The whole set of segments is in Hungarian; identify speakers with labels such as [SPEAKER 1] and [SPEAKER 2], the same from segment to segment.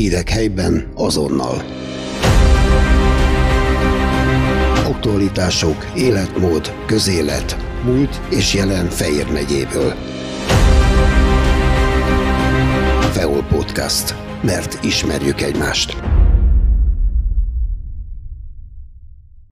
[SPEAKER 1] Hírek helyben azonnal. Aktualitások, életmód, közélet, múlt és jelen Fejér megyéből. Feol Podcast. Mert ismerjük egymást.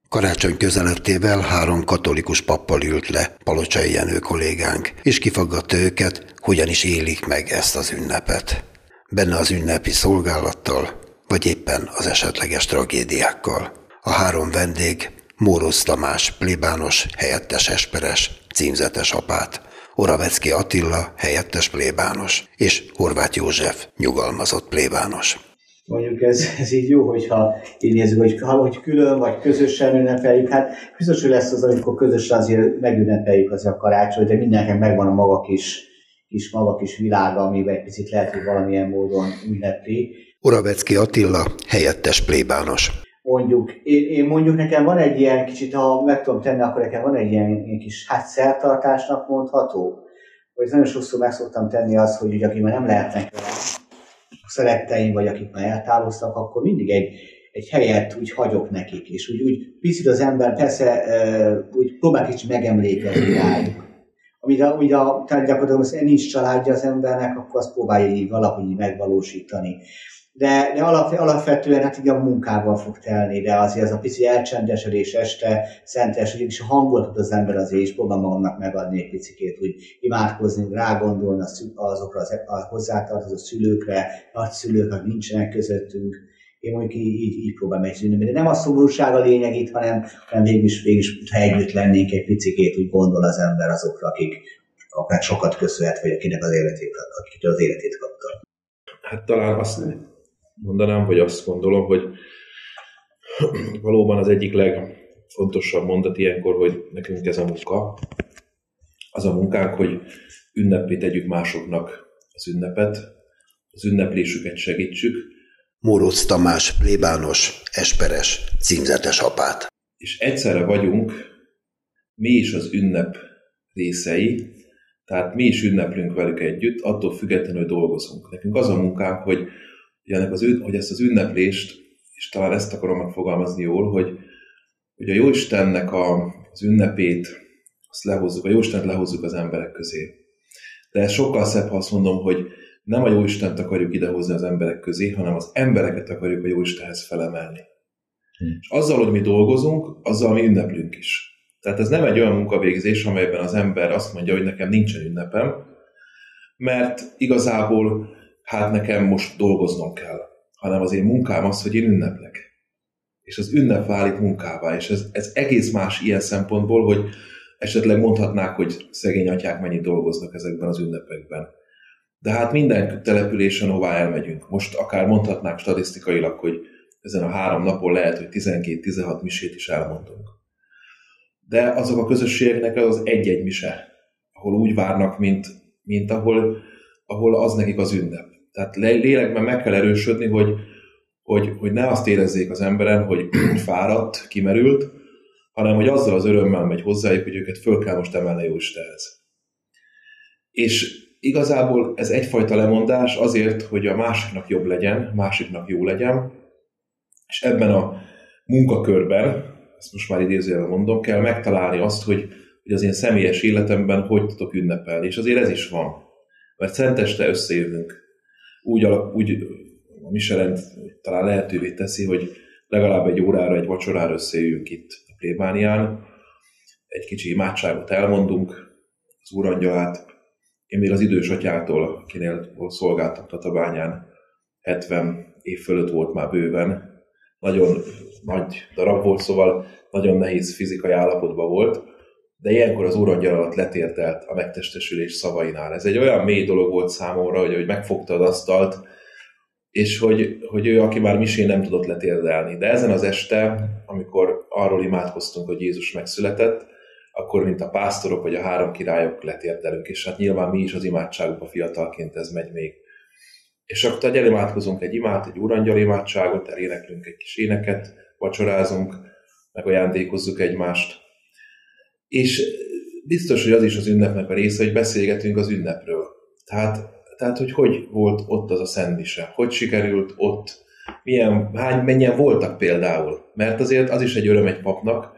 [SPEAKER 1] Karácsony közelettével három katolikus pappal ült le Palocsai Jenő kollégánk, és kifaggatta őket, hogyan is élik meg ezt az ünnepet. Benne az ünnepi szolgálattal, vagy éppen az esetleges tragédiákkal. A három vendég Mórusz Tamás, plébános, helyettes esperes, címzetes apát, Oravecki Attila, helyettes plébános, és Horváth József, nyugalmazott plébános
[SPEAKER 2] mondjuk ez, ez így jó, hogyha így nézzük, hogy, hogy külön vagy közösen ünnepeljük. Hát biztos, hogy lesz az, amikor közösen azért megünnepeljük az a karácsony, de mindenkinek megvan a maga kis, kis, maga kis világa, amiben egy picit lehet, hogy valamilyen módon ünnepli.
[SPEAKER 1] Uravecki Attila, helyettes plébános.
[SPEAKER 2] Mondjuk, én, én, mondjuk nekem van egy ilyen kicsit, ha meg tudom tenni, akkor nekem van egy ilyen, ilyen kis hát szertartásnak mondható, hogy nagyon sokszor meg szoktam tenni azt, hogy ugye, aki már nem lehetnek velem, szeretteim, vagy akik már eltávoztak, akkor mindig egy, egy helyet úgy hagyok nekik, és úgy, úgy picit az ember persze úgy próbál kicsit megemlékezni rájuk. Amíg a, amíg a, tehát gyakorlatilag nincs családja az embernek, akkor azt próbálja így valahogy megvalósítani. De, de alap, alapvetően hát így a munkával fog telni, de azért az a pici elcsendesedés este, szentes, is a hangot az ember azért is próbál magamnak megadni egy picit, hogy imádkozni, rágondolni azokra az, a hozzátartozó szülőkre, nagyszülők, akik nincsenek közöttünk. Én mondjuk így, így, így próbálom megszűnni. De nem a szomorúság a lényeg itt, hanem, hanem végülis, végülis, ha együtt lennénk egy picit, úgy gondol az ember azokra, akik akár sokat köszönhet, vagy akinek az életét, akitől az életét kapta.
[SPEAKER 3] Hát talán azt mondanám, vagy azt gondolom, hogy valóban az egyik legfontosabb mondat ilyenkor, hogy nekünk ez a munka, az a munkánk, hogy ünnepé tegyük másoknak az ünnepet, az ünneplésüket segítsük.
[SPEAKER 1] Mórusz Tamás, plébános, esperes, címzetes apát.
[SPEAKER 3] És egyszerre vagyunk mi is az ünnep részei, tehát mi is ünneplünk velük együtt, attól függetlenül dolgozunk. Nekünk az a munkánk, hogy hogy, ennek az, hogy ezt az ünneplést, és talán ezt akarom megfogalmazni jól, hogy, hogy a Jóistennek a, az ünnepét, azt lehozzuk, a Jóistent lehozzuk az emberek közé. De ez sokkal szebb, ha azt mondom, hogy nem a Jóistent akarjuk idehozni az emberek közé, hanem az embereket akarjuk a Jóistenhez felemelni. Hmm. És azzal, hogy mi dolgozunk, azzal mi ünneplünk is. Tehát ez nem egy olyan munkavégzés, amelyben az ember azt mondja, hogy nekem nincsen ünnepem, mert igazából hát nekem most dolgoznom kell, hanem az én munkám az, hogy én ünneplek. És az ünnep válik munkává, és ez, ez egész más ilyen szempontból, hogy esetleg mondhatnák, hogy szegény atyák mennyit dolgoznak ezekben az ünnepekben. De hát minden településen, ahová elmegyünk. Most akár mondhatnák statisztikailag, hogy ezen a három napon lehet, hogy 12-16 misét is elmondunk. De azok a közösségeknek az egy-egy mise, ahol úgy várnak, mint, mint ahol, ahol az nekik az ünnep. Tehát lélekben meg kell erősödni, hogy, hogy, hogy ne azt érezzék az emberen, hogy fáradt, kimerült, hanem hogy azzal az örömmel megy hozzájuk, hogy őket föl kell most emelni Jóistenhez. És igazából ez egyfajta lemondás azért, hogy a másiknak jobb legyen, másiknak jó legyen, és ebben a munkakörben, ezt most már idézőjelben mondom, kell megtalálni azt, hogy, hogy az én személyes életemben hogy tudok ünnepelni. És azért ez is van. Mert szenteste összejövünk úgy, alak, úgy a Michelin talán lehetővé teszi, hogy legalább egy órára, egy vacsorára összejöjjünk itt a plébánián, egy kicsi imádságot elmondunk, az úrangyalát. Én még az idős atyától, akinél szolgáltam Tatabányán, 70 év fölött volt már bőven, nagyon nagy darab volt, szóval nagyon nehéz fizikai állapotban volt, de ilyenkor az úrangyal alatt letértelt a megtestesülés szavainál. Ez egy olyan mély dolog volt számomra, hogy, hogy megfogta az asztalt, és hogy, hogy ő, aki már misé nem tudott letérdelni. De ezen az este, amikor arról imádkoztunk, hogy Jézus megszületett, akkor, mint a pásztorok vagy a három királyok letérdelünk, és hát nyilván mi is az imádságukba fiatalként ez megy még. És akkor elimádkozunk egy imát, egy úrangyal imádságot, eléneklünk egy kis éneket, vacsorázunk, meg ajándékozzuk egymást, és biztos, hogy az is az ünnepnek a része, hogy beszélgetünk az ünnepről. Tehát tehát hogy hogy volt ott az a szentmise, hogy sikerült ott, milyen, hány, mennyien voltak például. Mert azért az is egy öröm egy papnak,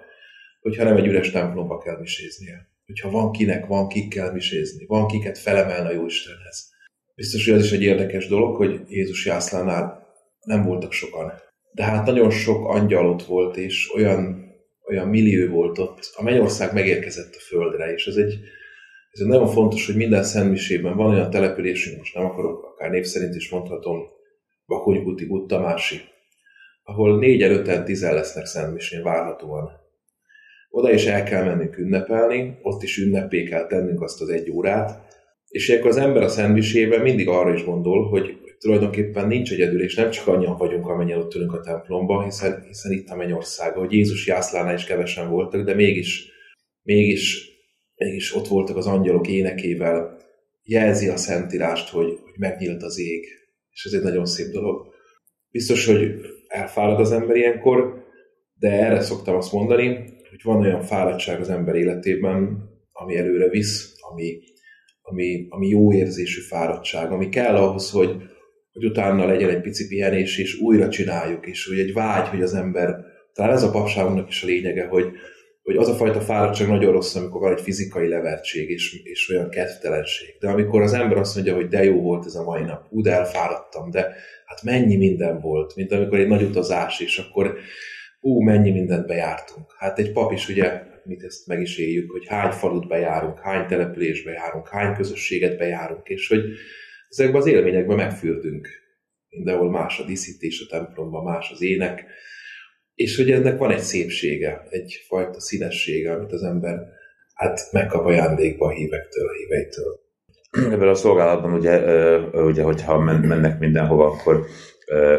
[SPEAKER 3] hogyha nem egy üres templomba kell miséznie. Hogyha van kinek, van kikkel misézni, van kiket felemelni a Jóistenhez. Biztos, hogy az is egy érdekes dolog, hogy Jézus jászlánál nem voltak sokan. De hát nagyon sok angyal ott volt, és olyan, olyan millió volt ott. A Mennyország megérkezett a földre, és ez egy, ez egy nagyon fontos, hogy minden szentmisében van olyan településünk, most nem akarok akár név szerint is mondhatom, Bakonykuti, Guttamási, ahol négy öten, tizen lesznek szentmisén várhatóan. Oda is el kell mennünk ünnepelni, ott is ünnepé kell tennünk azt az egy órát, és ilyenkor az ember a szentmisében mindig arra is gondol, hogy tulajdonképpen nincs egyedül, és nem csak annyian vagyunk, amennyien ott ülünk a templomban, hiszen, hiszen itt a mennyország, hogy Jézus jászlánál is kevesen voltak, de mégis, mégis, mégis ott voltak az angyalok énekével, jelzi a szentírást, hogy, hogy megnyílt az ég, és ez egy nagyon szép dolog. Biztos, hogy elfárad az ember ilyenkor, de erre szoktam azt mondani, hogy van olyan fáradtság az ember életében, ami előre visz, ami, ami, ami jó érzésű fáradtság, ami kell ahhoz, hogy, hogy utána legyen egy pici pihenés, és újra csináljuk, és hogy egy vágy, hogy az ember, talán ez a papságunknak is a lényege, hogy, hogy az a fajta fáradtság nagyon rossz, amikor van egy fizikai levertség és, és olyan kedvtelenség. De amikor az ember azt mondja, hogy de jó volt ez a mai nap, ú, de elfáradtam, de hát mennyi minden volt, mint amikor egy nagy utazás, és akkor ú, mennyi mindent bejártunk. Hát egy pap is ugye, mit ezt meg is éljük, hogy hány falut bejárunk, hány településbe járunk, hány közösséget bejárunk, és hogy ezekben az élményekben megfürdünk. Mindenhol más a díszítés a templomban, más az ének, és hogy ennek van egy szépsége, egyfajta színessége, amit az ember hát megkap ajándékba a hívektől, a híveitől.
[SPEAKER 4] Ebben a szolgálatban ugye, ugye hogyha mennek mindenhova, akkor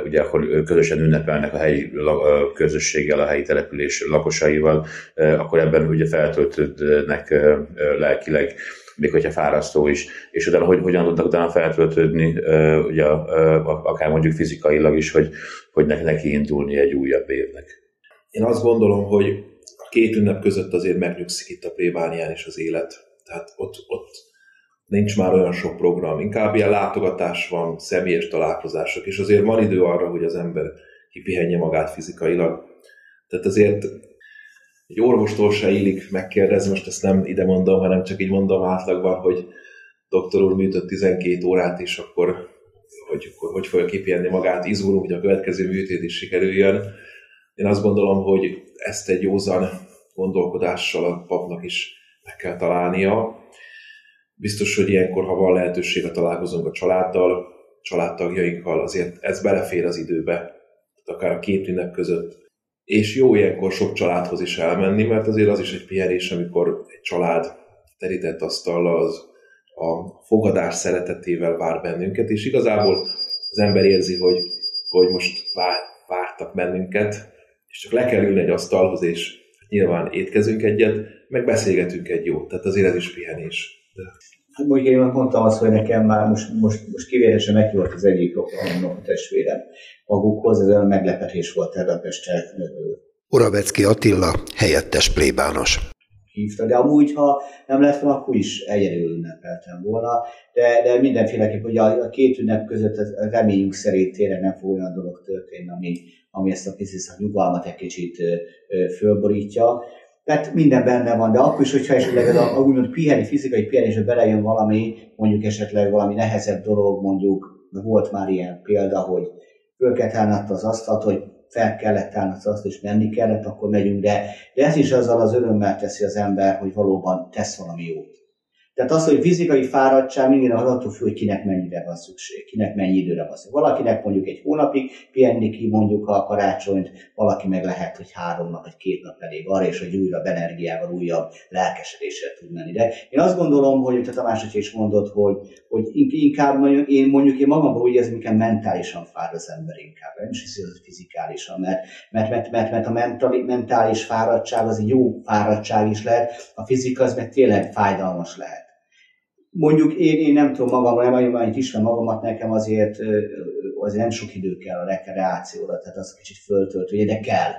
[SPEAKER 4] ugye akkor közösen ünnepelnek a helyi közösséggel, a helyi település lakosaival, akkor ebben ugye feltöltődnek lelkileg, még hogyha fárasztó is, és utána hogy, hogyan tudnak utána feltöltődni, ugye, akár mondjuk fizikailag is, hogy, hogy neki indulni egy újabb évnek.
[SPEAKER 3] Én azt gondolom, hogy a két ünnep között azért megnyugszik itt a plébánián is az élet. Tehát ott, ott nincs már olyan sok program, inkább ilyen látogatás van, személyes találkozások, és azért van idő arra, hogy az ember kipihenje magát fizikailag. Tehát azért egy orvostól se illik megkérdezni, most ezt nem ide mondom, hanem csak így mondom átlagban, hogy doktor úr műtött 12 órát, és akkor hogy, hogy fogja kipihenni magát, izgulunk, hogy a következő műtét is sikerüljön. Én azt gondolom, hogy ezt egy józan gondolkodással a papnak is meg kell találnia, Biztos, hogy ilyenkor, ha van lehetőség, a találkozunk a családdal, családtagjainkkal, azért ez belefér az időbe, akár a két ünnep között. És jó ilyenkor sok családhoz is elmenni, mert azért az is egy pihenés, amikor egy család terített asztallal az a fogadás szeretetével vár bennünket, és igazából az ember érzi, hogy, hogy most vártak bennünket, és csak le kell ülni egy asztalhoz, és nyilván étkezünk egyet, meg beszélgetünk egy jót, tehát azért ez is pihenés.
[SPEAKER 2] Hát mondjuk én mondtam azt, hogy nekem már most, most, most kivételesen meghívott az egyik a testvérem magukhoz, ez olyan meglepetés volt erre a Pestre.
[SPEAKER 1] Oravecki Attila, helyettes plébános.
[SPEAKER 2] Hívta, de amúgy, ha nem lett volna, akkor is egyedül ünnepeltem volna, de, de mindenféleképp, hogy a, a két ünnep között a reményünk szerint tényleg nem fog olyan dolog történni, ami, ami ezt a piszis a nyugalmat egy kicsit fölborítja tehát minden benne van, de akkor is, hogyha esetleg ez a, a úgymond pihenni, fizikai pihenésbe belejön valami, mondjuk esetleg valami nehezebb dolog, mondjuk volt már ilyen példa, hogy föl kellett az asztalt, hogy fel kellett állni az asztalt, és menni kellett, akkor megyünk, de, de ez is azzal az örömmel teszi az ember, hogy valóban tesz valami jót. Tehát az, hogy fizikai fáradtság mindig attól függ, hogy kinek mennyire van szükség, kinek mennyi időre van szükség. Valakinek mondjuk egy hónapig pihenni ki mondjuk a karácsonyt, valaki meg lehet, hogy három nap vagy két nap elég arra, és hogy újra energiával, újabb lelkesedéssel tud menni. De én azt gondolom, hogy a Tamás hogy is mondott, hogy, hogy inkább mondjuk, én mondjuk én magamban úgy érzem, inkább mentálisan fád az ember inkább. Nem is hiszi, hogy fizikálisan, mert, mert, mert, mert, mert a mentali, mentális fáradtság az egy jó fáradtság is lehet, a fizika az meg tényleg fájdalmas lehet mondjuk én, én nem tudom magamra, nem annyit ismerem magamat, nekem azért, azért nem sok idő kell a rekreációra, tehát az kicsit föltöltő, de kell.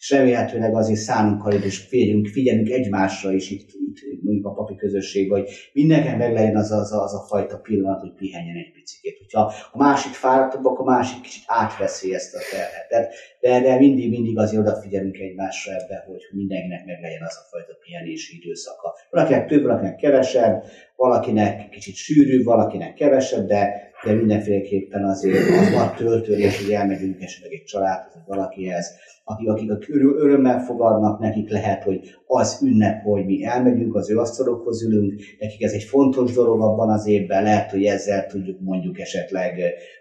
[SPEAKER 2] És remélhetőleg azért szánunkkal is figyelünk, figyelünk egymásra is itt, itt mondjuk a papi közösség, vagy mindenkinek meg legyen az, az, az a fajta pillanat, hogy pihenjen egy picit. Hogyha a másik fáradtabb, akkor a másik kicsit átveszi ezt a terhet. De, de mindig, mindig azért odafigyelünk egymásra ebbe, hogy mindenkinek meg legyen az a fajta pihenési időszaka. Valakinek több, valakinek kevesebb, valakinek kicsit sűrűbb, valakinek kevesebb, de de mindenféleképpen azért az van töltődés, hogy elmegyünk esetleg egy családhoz, vagy valakihez, akik, akik örömmel fogadnak, nekik lehet, hogy az ünnep, hogy mi elmegyünk, az ő asztalokhoz ülünk, nekik ez egy fontos dolog abban az évben, lehet, hogy ezzel tudjuk mondjuk esetleg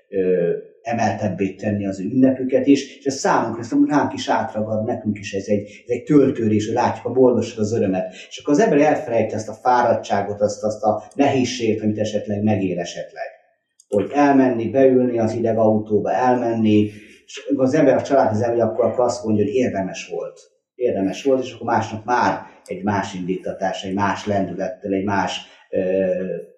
[SPEAKER 2] ö, emeltebbé tenni az ünnepüket is, és ez számunkra, ezt ránk is átragad, nekünk is ez egy, ez egy töltődés, hogy látjuk a boldogság, az örömet. És akkor az ember elfelejti ezt a fáradtságot, azt, azt a nehézséget, amit esetleg megél esetleg hogy elmenni, beülni az ideg autóba, elmenni, és az ember a családhoz elmegy, akkor, akkor azt mondja, hogy érdemes volt. Érdemes volt, és akkor másnap már egy más indítatás, egy más lendülettel, egy más ö,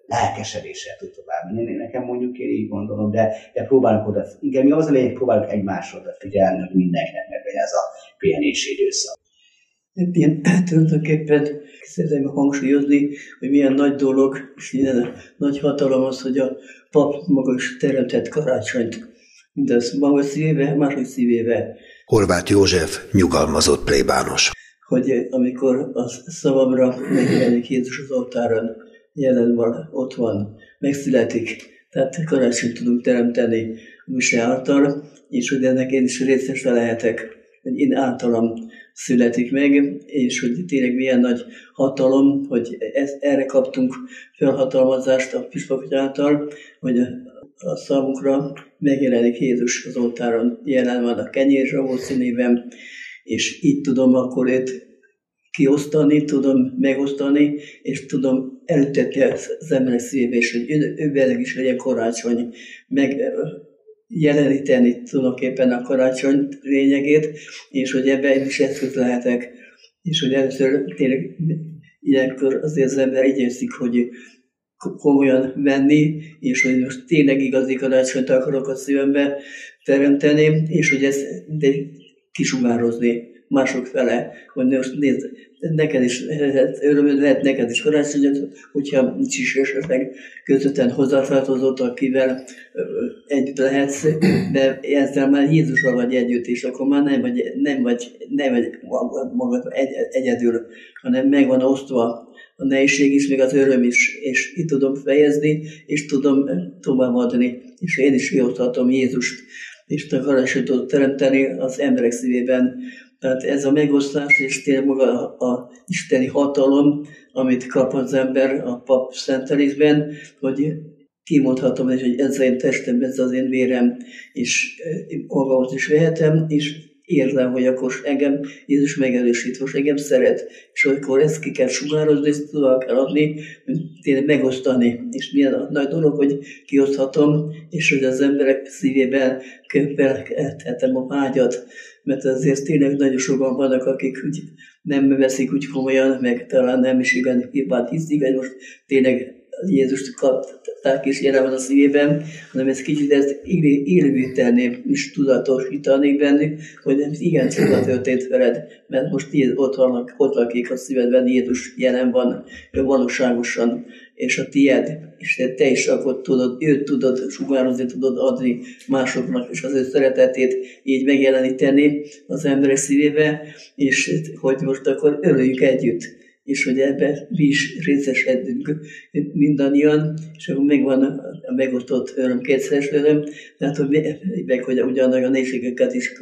[SPEAKER 2] lelkesedéssel tud tovább menni. Nekem mondjuk én így gondolom, de, de próbálunk oda, igen, mi az a lényeg, próbálunk egymásra odafigyelni, hogy mindenkinek meg ez a pihenési időszak.
[SPEAKER 5] Én tulajdonképpen szeretném hangsúlyozni, hogy milyen nagy dolog, és milyen nagy hatalom az, hogy a pap maga is teremtett karácsonyt. Mindez maga szívébe, mások szívébe.
[SPEAKER 1] Horváth József nyugalmazott plébános.
[SPEAKER 5] Hogy amikor a szavamra megjelenik Jézus az oltáron, jelen van, ott van, megszületik, tehát karácsonyt tudunk teremteni a mise által, és hogy ennek én is részese lehetek, hogy én általam születik meg, és hogy tényleg milyen nagy hatalom, hogy ezt, erre kaptunk felhatalmazást a püspök által, hogy a számunkra megjelenik Jézus az oltáron, jelen van a kenyér zsavó színében, és így tudom akkor itt kiosztani, tudom megosztani, és tudom elütetni az emberek szívébe, és hogy ő, is legyen karácsony, meg jeleníteni tulajdonképpen a karácsony lényegét, és hogy ebben is eszköz lehetek, és hogy először tényleg ilyenkor azért az ember igyekszik, hogy komolyan venni, és hogy most tényleg igazi karácsonyt akarok a szívembe teremteni, és hogy ezt kisugározni mások fele, hogy most nézd, neked is lehet, örömöd lehet neked is karácsonyod, hogyha nincs is esetleg közvetlen hozzátartozott, akivel együtt lehetsz, de ezzel már Jézusra vagy együtt, és akkor már nem vagy, nem vagy, nem vagy magad egy, egyedül, hanem meg van osztva a nehézség is, még az öröm is, és itt tudom fejezni, és tudom továbbadni, és én is kioszthatom Jézust, és a karácsonyt teremteni az emberek szívében, tehát ez a megosztás és tényleg maga a isteni hatalom, amit kap az ember a pap szentelésben, hogy kimondhatom, hogy ez az én testem, ez az én vérem, és magamot is vehetem, és érzem, hogy akkor engem Jézus megerősít, most engem szeret, és akkor ezt ki kell sugározni, ezt tovább kell adni, tényleg megosztani, és milyen nagy dolog, hogy kioszthatom, és hogy az emberek szívében feltehetem a vágyat, mert azért tényleg nagyon sokan vannak, akik úgy nem veszik úgy komolyan, meg talán nem is igen hibát hiszik, hogy most tényleg Jézust kapták és jelen van a szívében, hanem ez kicsit ezt élővé tenni, és tudatosítani bennük, hogy nem igen csoda történt veled, mert most ott, vannak, ott lakik a szívedben, Jézus jelen van valóságosan, és a tied, és te, te is akkor tudod, őt tudod sugározni, tudod adni másoknak, és az ő szeretetét így megjeleníteni az emberek szívébe, és hogy most akkor örüljük együtt és hogy ebben mi is részesedünk mindannyian, és akkor megvan a megosztott öröm, kétszeres öröm, tehát hogy meg, hogy ugyannak a nehézségeket is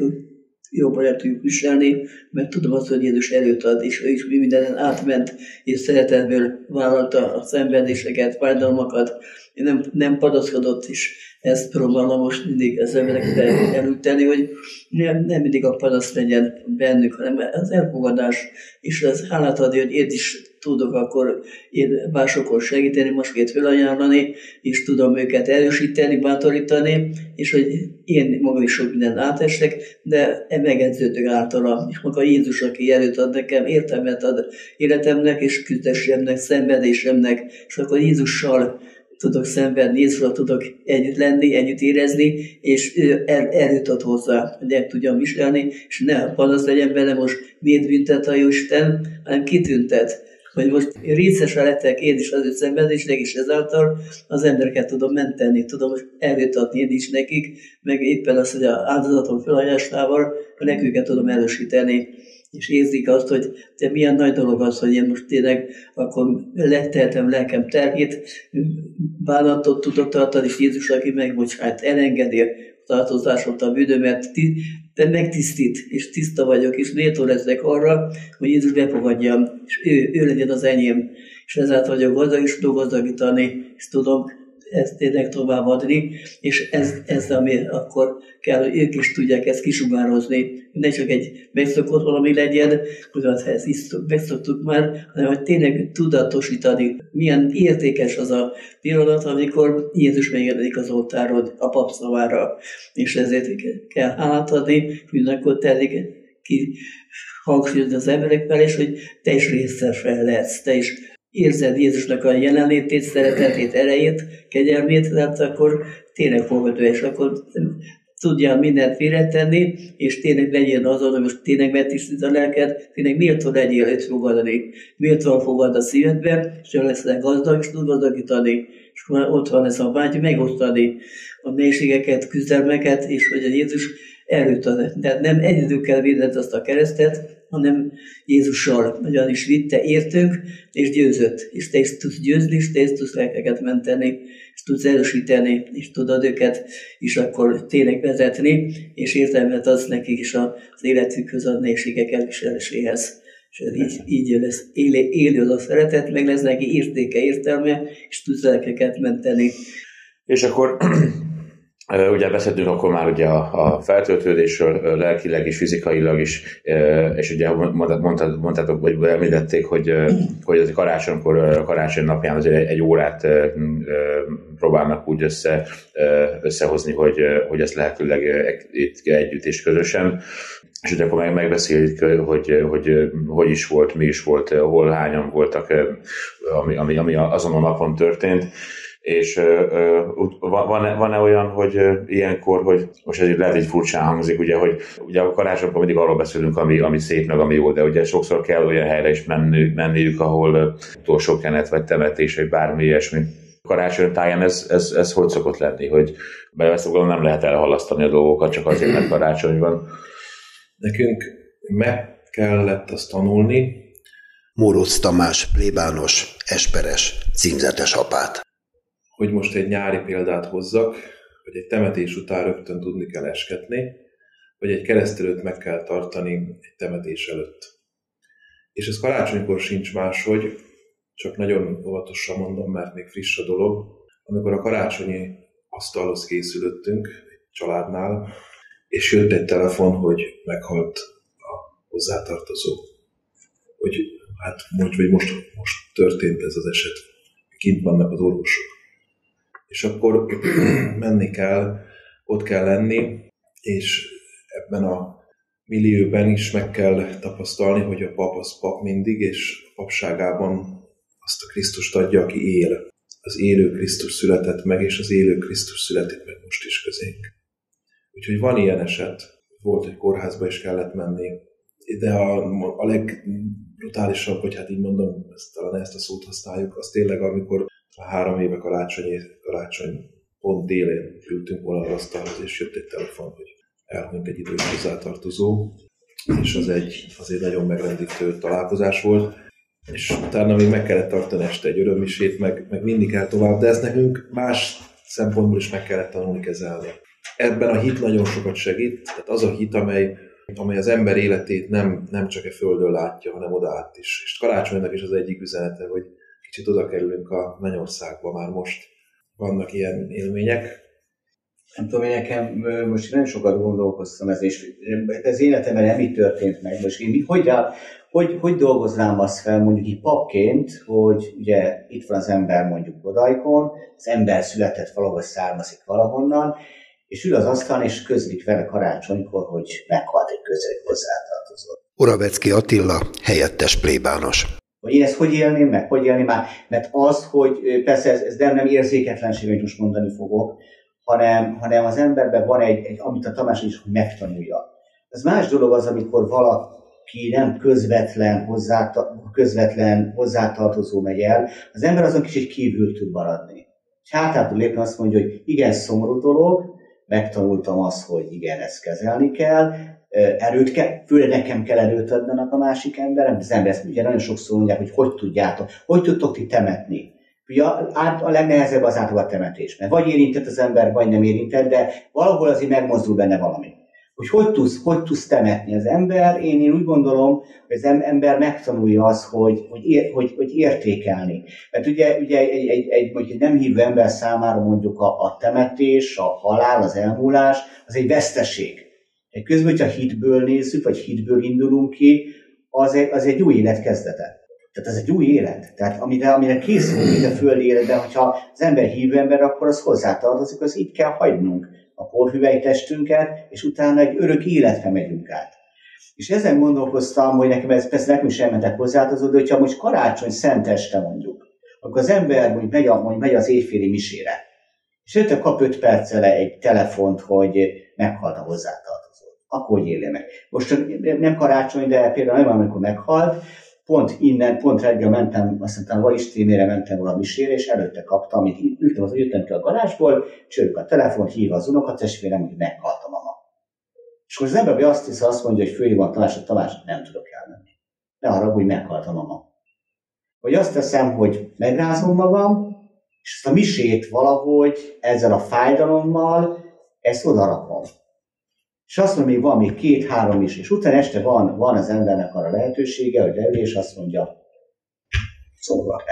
[SPEAKER 5] jobban el tudjuk viselni, mert tudom azt, hogy Jézus előtt ad, és ő is mindenen átment, és szeretetből vállalta a szenvedéseket, fájdalmakat, nem, nem padaszkodott is. Ezt próbálom most mindig az emberekre elüteni, hogy nem, nem mindig a panasz legyen bennük, hanem az elfogadás, és az hálát adni, hogy én is tudok akkor én másokon segíteni, két felajánlani, és tudom őket erősíteni, bátorítani, és hogy én magam is sok minden átesek, de e megedződök általa, és maga Jézus, aki előtt ad nekem, értelmet ad életemnek, és küzdésemnek, szenvedésemnek, és akkor Jézussal tudok szenvedni, Jézusra tudok együtt lenni, együtt érezni, és er, erőt ad hozzá, hogy el tudjam viselni, és ne panasz legyen benne most, miért büntet a Isten, hanem kitüntet hogy most részesre lettek én is az ő szenvedésnek, és ezáltal az embereket tudom menteni, tudom erőt adni én is nekik, meg éppen az, hogy az áldozatom felajánlásával neküket tudom erősíteni és érzik azt, hogy de milyen nagy dolog az, hogy én most tényleg akkor leteltem lelkem terhét, bánatot tudok tartani, és Jézus, aki megbocsát, elengedi tartozásot a bűnömet, de megtisztít, és tiszta vagyok, és méltó leszek arra, hogy Jézus befogadjam, és ő, ő legyen az enyém, és ezáltal vagyok gazdag, és tudom gazdagítani, és tudom ezt tényleg továbbadni, és ez, ez ami akkor kell, hogy ők is tudják ezt kisugározni. Ne csak egy megszokott valami legyen, hogy hát ezt is megszoktuk már, hanem hogy tényleg tudatosítani, milyen értékes az a pillanat, amikor Jézus megjelenik az oltáron a pap szavára, és ezért kell hálát adni, hogy akkor telik ki hangsúlyozni az emberek fel, és hogy te is részes lehetsz, te is érzed Jézusnak a jelenlétét, szeretetét, erejét, kegyelmét, tehát akkor tényleg fogadó, és akkor tudja mindent félretenni, és tényleg legyen azon, hogy tényleg megtisztít a lelked, tényleg méltó legyél őt fogadni, méltó fogad a szívedbe, és lesz gazdag, és tud gazdagítani, és ott van ez a vágy, megosztani a mélységeket, küzdelmeket, és hogy a Jézus erőt ad. Tehát nem egyedül kell védeni azt a keresztet, hanem Jézussal is vitte, értünk, és győzött. És te is tudsz győzni, és te is tudsz lelkeket menteni, és tudsz erősíteni, és tudod őket is akkor tényleg vezetni, és értelmet az nekik is az életükhöz, a nehézségek elviseléséhez. És így, így lesz élő, élő az a szeretet, meg lesz neki értéke, értelme, és tudsz lelkeket menteni.
[SPEAKER 4] És akkor Ugye beszéltünk akkor már ugye a, a feltöltődésről lelkileg és fizikailag is, és ugye mondtad, mondtátok, vagy említették, hogy, hogy az karácsonykor, karácsony napján azért egy, órát próbálnak úgy össze, összehozni, hogy, hogy ezt lehetőleg itt együtt és közösen. És ugye akkor meg megbeszéljük, hogy, hogy hogy is volt, mi is volt, hol hányan voltak, ami, ami, ami azon a napon történt és van-e, van-e olyan, hogy ilyenkor, hogy most ez lehet egy furcsán hangzik, ugye, hogy ugye a karácsonykor mindig arról beszélünk, ami, ami szép, meg ami jó, de ugye sokszor kell olyan helyre is menni, menniük, ahol utolsó kenet, vagy temetés, vagy bármi ilyesmi. Karácsony táján ez, ez, ez hogy szokott lenni, hogy ezt nem lehet elhalasztani a dolgokat, csak azért, mert karácsony van.
[SPEAKER 3] Nekünk meg kellett azt tanulni,
[SPEAKER 1] Mórusz Tamás, plébános, esperes, címzetes apát
[SPEAKER 3] hogy most egy nyári példát hozzak, hogy egy temetés után rögtön tudni kell esketni, vagy egy keresztelőt meg kell tartani egy temetés előtt. És ez karácsonykor sincs máshogy, csak nagyon óvatosan mondom, mert még friss a dolog. Amikor a karácsonyi asztalhoz készülöttünk egy családnál, és jött egy telefon, hogy meghalt a hozzátartozó. Hogy hát most, vagy most, most történt ez az eset. Kint vannak az orvosok és akkor menni kell, ott kell lenni, és ebben a millióben is meg kell tapasztalni, hogy a pap az pap mindig, és a papságában azt a Krisztust adja, aki él. Az élő Krisztus született meg, és az élő Krisztus született meg most is közénk. Úgyhogy van ilyen eset. Volt, hogy kórházba is kellett menni. De a, a legbrutálisabb, hogy hát így mondom, ezt, talán ezt a szót használjuk, az tényleg, amikor három éve karácsonyi, karácsony pont délén ültünk volna az asztalhoz, és jött egy telefon, hogy elhunyt egy idős hozzátartozó, és az egy, az egy nagyon megrendítő találkozás volt, és utána még meg kellett tartani este egy örömmisét, meg, meg mindig kell tovább, de ezt nekünk más szempontból is meg kellett tanulni kezelni. Ebben a hit nagyon sokat segít, tehát az a hit, amely, amely az ember életét nem, nem csak a földön látja, hanem oda át is. És karácsonynak is az egyik üzenete, hogy kicsit oda kerülünk a mennyországba már most. Vannak ilyen élmények.
[SPEAKER 2] Nem tudom, én nekem most nagyon sokat gondolkoztam ez, és ez életemben nem így történt meg. Most én hogy, hogy, hogy dolgoznám azt fel mondjuk így papként, hogy ugye itt van az ember mondjuk Bodaikon, az ember született valahol, származik valahonnan, és ül az asztalon, és közlik vele karácsonykor, hogy meghalt egy közeli hozzátartozó.
[SPEAKER 1] Oravecki Attila, helyettes plébános.
[SPEAKER 2] Vagy én ezt hogy élném meg, hogy élném már, mert az, hogy persze ez, ez nem, nem érzéketlenség, amit most mondani fogok, hanem, hanem az emberben van egy, egy amit a Tamás is hogy megtanulja. Ez más dolog az, amikor valaki nem közvetlen, hozzá, közvetlen hozzátartozó megy el, az ember azon kicsit kívül tud maradni. És hátát tud lépni azt mondja, hogy igen, szomorú dolog, megtanultam azt, hogy igen, ezt kezelni kell, erőt kell, főleg nekem kell erőt adnanak a másik emberem, az ember ezt ugye nagyon sokszor mondják, hogy hogy tudjátok, hogy tudtok ti temetni. Ugye a, a legnehezebb az általában a temetés, mert vagy érintett az ember, vagy nem érintett, de valahol azért megmozdul benne valami. Hogy hogy tudsz, hogy tudsz temetni az ember, én, én úgy gondolom, hogy az ember megtanulja azt, hogy, hogy, hogy, hogy értékelni. Mert ugye, ugye egy, egy, egy, egy nem hívő ember számára mondjuk a, a temetés, a halál, az elmúlás, az egy veszteség. Egy közben, hogyha hitből nézzük, vagy hitből indulunk ki, az egy, az egy új élet kezdete. Tehát ez egy új élet. Tehát amire, amire készülünk itt a földi életben, hogyha az ember hívő ember, akkor az hozzátartozik, az itt kell hagynunk a porhüvely testünket, és utána egy örök életre megyünk át. És ezen gondolkoztam, hogy nekem ez persze nekem is elmentek hozzátartozó, de hogyha most karácsony szenteste mondjuk, akkor az ember mondjuk megy, mondjuk megy az éjféli misére, és őt kap öt perccel egy telefont, hogy meghalt a hozzátartozó. Akkor hogy meg? Most nem karácsony, de például nem amikor meghalt, pont innen, pont reggel mentem, azt hiszem, a streamére mentem volna misére, és előtte kaptam, amit ültem, az, jöttem ki a garázsból, csörök a telefon, hív az unokatestvérem, hogy meghalt a mama. És akkor az ember azt hisz, azt mondja, hogy főjön a Tamás, a Tamás, nem tudok elmenni. Ne hogy meghalt a mama. Vagy azt teszem, hogy megrázom magam, és ezt a misét valahogy ezzel a fájdalommal, ezt odarakom. És azt mondja, hogy van még két-három is, és utána este van, van az embernek arra lehetősége, hogy leül, és azt mondja, szomorúak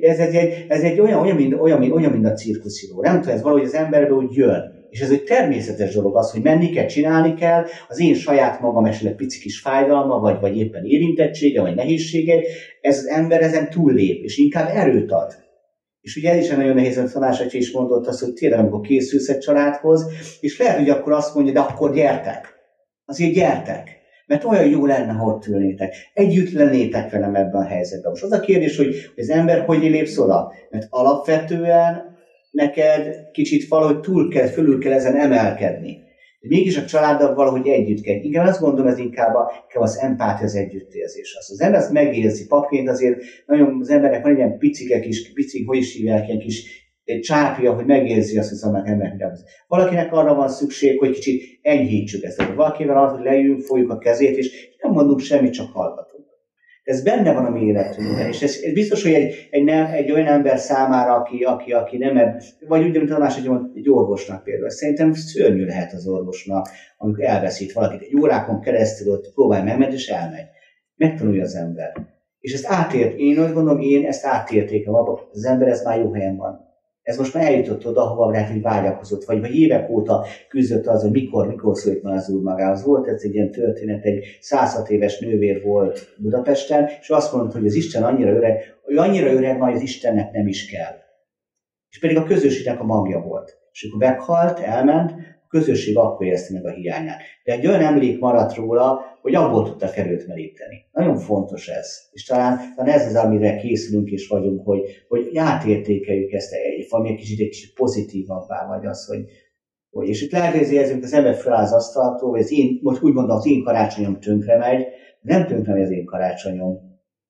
[SPEAKER 2] Ez, ez, egy, ez egy olyan, olyan, mint, olyan, olyan, mint a cirkuszíró. Nem tudom, ez valahogy az emberbe úgy jön. És ez egy természetes dolog az, hogy menni kell, csinálni kell, az én saját magam esetleg pici kis fájdalma, vagy, vagy éppen érintettsége, vagy nehézsége, ez az ember ezen túllép, és inkább erőt ad. És ugye ez is egy nagyon nehéz, hogy Tamás is mondott azt, hogy tényleg, amikor készülsz egy családhoz, és lehet, hogy akkor azt mondja, de akkor gyertek. Azért gyertek. Mert olyan jó lenne, ha ott ülnétek. Együtt lennétek velem ebben a helyzetben. Most az a kérdés, hogy az ember hogy lépsz oda? Mert alapvetően neked kicsit valahogy túl kell, fölül kell ezen emelkedni. De mégis a családdal valahogy együtt kell. Inkább azt gondolom, ez inkább, a, inkább az empátia, az együttérzés. Az, az ember azt megérzi. Papként azért nagyon az embernek van egy ilyen picike kis, picik, hogy is hívják, ilyen kis csápja, hogy megérzi azt, hogy annak embernek Valakinek arra van szükség, hogy kicsit enyhítsük ezt. Valakivel arra, hogy leüljünk, folyjuk a kezét, és nem mondunk semmit, csak hallgatunk. Ez benne van a mi életünkben, és ez, ez biztos, hogy egy, egy, nem, egy olyan ember számára, aki, aki, aki nem, ebb, vagy úgy, mint a más egy, orvosnak például. Szerintem szörnyű lehet az orvosnak, amikor elveszít valakit. Egy órákon keresztül ott próbálj megmenni, és elmegy. Megtanulja az ember. És ezt átért, én úgy gondolom, én ezt átértékem abba, az ember ez már jó helyen van. Ez most már eljutott oda, ahova hogy vágyakozott, vagy, vagy évek óta küzdött az, hogy mikor, mikor szült már az úr magához. Volt ez egy ilyen történet, egy 106 éves nővér volt Budapesten, és azt mondta, hogy az Isten annyira öreg, ő annyira öreg, hogy az Istennek nem is kell. És pedig a közösségnek a magja volt. És akkor meghalt, elment, közösség akkor érezte meg a hiányát. De egy olyan emlék maradt róla, hogy abból tudtak erőt meríteni. Nagyon fontos ez. És talán, talán ez az, amire készülünk és vagyunk, hogy, hogy átértékeljük ezt egy, valami egy kicsit, egy kicsit pozitívabbá, vagy az, hogy, hogy és itt lehet, hogy érzünk, az ember fel az asztaltól, hogy az én, most úgy mondom, az én karácsonyom tönkre megy, nem tönkre megy az én karácsonyom,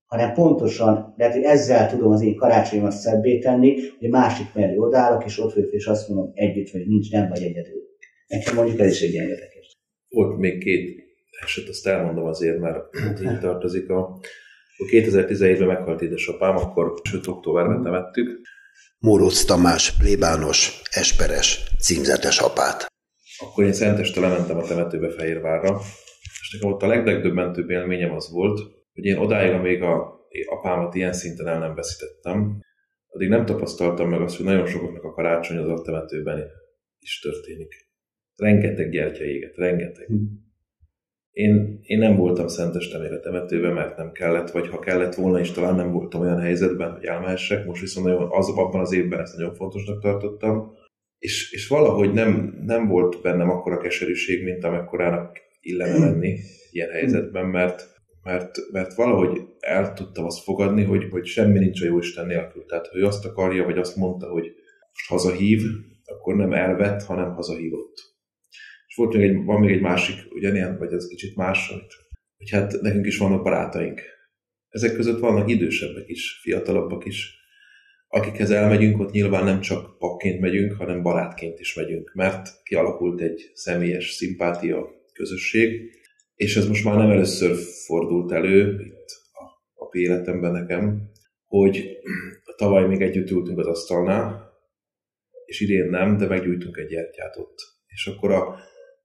[SPEAKER 2] hanem pontosan, lehet, hogy ezzel tudom az én karácsonyomat szebbé tenni, hogy másik mellé odállok, és ott vagyok, és azt mondom, együtt vagy, nincs, nem vagy egyedül. Nekem mondjuk ez is egy ilyen érdekes.
[SPEAKER 3] Volt még két eset, azt elmondom azért, mert így tartozik a... 2017-ben meghalt édesapám, akkor sőt októberben temettük.
[SPEAKER 1] Móróc Tamás, plébános, esperes, címzetes apát.
[SPEAKER 3] Akkor én szenteste lementem a temetőbe Fehérvárra, és nekem ott a legdöbbentőbb élményem az volt, hogy én odáig, amíg a apámat ilyen szinten el nem veszítettem, addig nem tapasztaltam meg azt, hogy nagyon sokaknak a karácsony az a temetőben is történik. Rengeteg gyertya éget, rengeteg. Hm. Én, én nem voltam szentestemére temetőben, mert nem kellett, vagy ha kellett volna is, talán nem voltam olyan helyzetben, hogy elmehessek. Most viszont nagyon, az, abban az évben ezt nagyon fontosnak tartottam. És, és valahogy nem, nem volt bennem akkora keserűség, mint amekkorának illene lenni ilyen helyzetben, mert mert, mert valahogy el tudtam azt fogadni, hogy, hogy semmi nincs a Jóisten nélkül. Tehát, hogy azt akarja, vagy azt mondta, hogy most hazahív, akkor nem elvett, hanem hazahívott. És volt még egy, van még egy másik, ugyanilyen, vagy ez kicsit más, hogy, hogy hát nekünk is vannak barátaink. Ezek között vannak idősebbek is, fiatalabbak is, akikhez elmegyünk, ott nyilván nem csak papként megyünk, hanem barátként is megyünk, mert kialakult egy személyes szimpátia, közösség, és ez most már nem először fordult elő itt a, a életemben nekem, hogy tavaly még együtt ültünk az asztalnál, és idén nem, de meggyújtunk egy gyertyát ott. És akkor a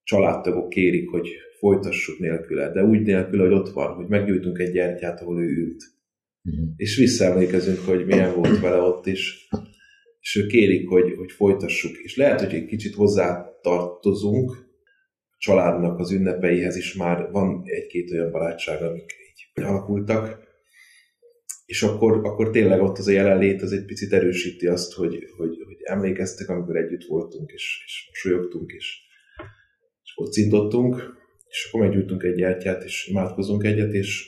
[SPEAKER 3] családtagok kérik, hogy folytassuk nélküle, de úgy nélkül, hogy ott van, hogy meggyújtunk egy gyertyát, ahol ő ült. Uh-huh. És visszaemlékezünk, hogy milyen volt vele ott is, és ők kérik, hogy, hogy folytassuk. És lehet, hogy egy kicsit hozzá tartozunk, a családnak az ünnepeihez is már van egy-két olyan barátság, amik így alakultak, és akkor, akkor tényleg ott az a jelenlét az egy picit erősíti azt, hogy, hogy, hogy emlékeztek, amikor együtt voltunk, és, és mosolyogtunk, és, és kocintottunk, és akkor meggyújtunk egy gyertyát, és imádkozunk egyet, és,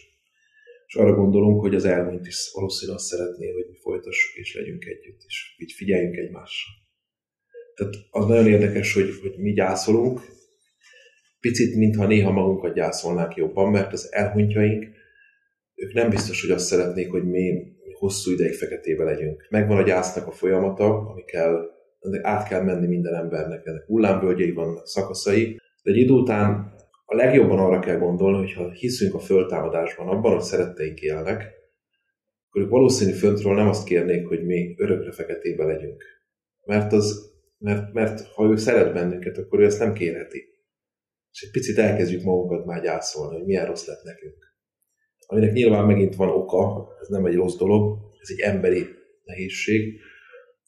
[SPEAKER 3] és arra gondolunk, hogy az elmúlt is valószínűleg azt szeretné, hogy mi folytassuk, és legyünk együtt, és így figyeljünk egymásra. Tehát az nagyon érdekes, hogy, hogy mi gyászolunk, picit, mintha néha magunkat gyászolnánk jobban, mert az elhunytjaink, ők nem biztos, hogy azt szeretnék, hogy mi hosszú ideig feketébe legyünk. Megvan a gyásznak a folyamata, ami kell, át kell menni minden embernek, ennek hullámvölgyei vannak, szakaszai, de egy idő után a legjobban arra kell gondolni, hogy ha hiszünk a föltámadásban, abban, hogy szeretteink élnek, akkor ők valószínű föntről nem azt kérnék, hogy mi örökre feketébe legyünk. Mert, az, mert, mert ha ő szeret bennünket, akkor ő ezt nem kérheti. És egy picit elkezdjük magunkat már gyászolni, hogy milyen rossz lett nekünk. Aminek nyilván megint van oka, ez nem egy rossz dolog, ez egy emberi nehézség,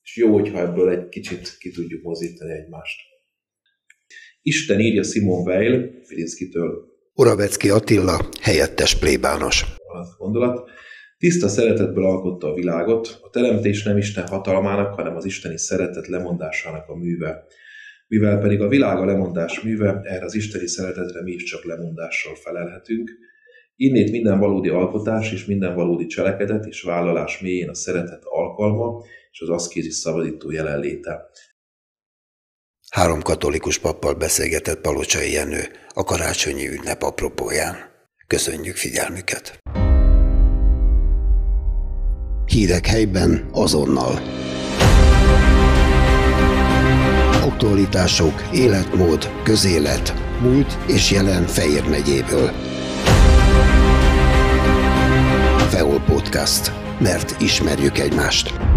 [SPEAKER 3] és jó, hogyha ebből egy kicsit ki tudjuk mozítani egymást. Isten írja Simon Weil, Filinszkitől.
[SPEAKER 1] Uravecki Attila, helyettes plébános.
[SPEAKER 3] A gondolat. Tiszta szeretetből alkotta a világot, a teremtés nem Isten hatalmának, hanem az isteni szeretet lemondásának a műve. Mivel pedig a világ a lemondás műve, erre az isteni szeretetre mi is csak lemondással felelhetünk. Innét minden valódi alkotás és minden valódi cselekedet és vállalás mélyén a szeretet alkalma és az aszkézis szabadító jelenléte.
[SPEAKER 1] Három katolikus pappal beszélgetett Palocsai Jenő a karácsonyi ünnep apropóján. Köszönjük figyelmüket! Hírek helyben azonnal. Aktualitások, életmód, közélet, múlt és jelen Fejér megyéből. Feol Podcast. Mert ismerjük egymást.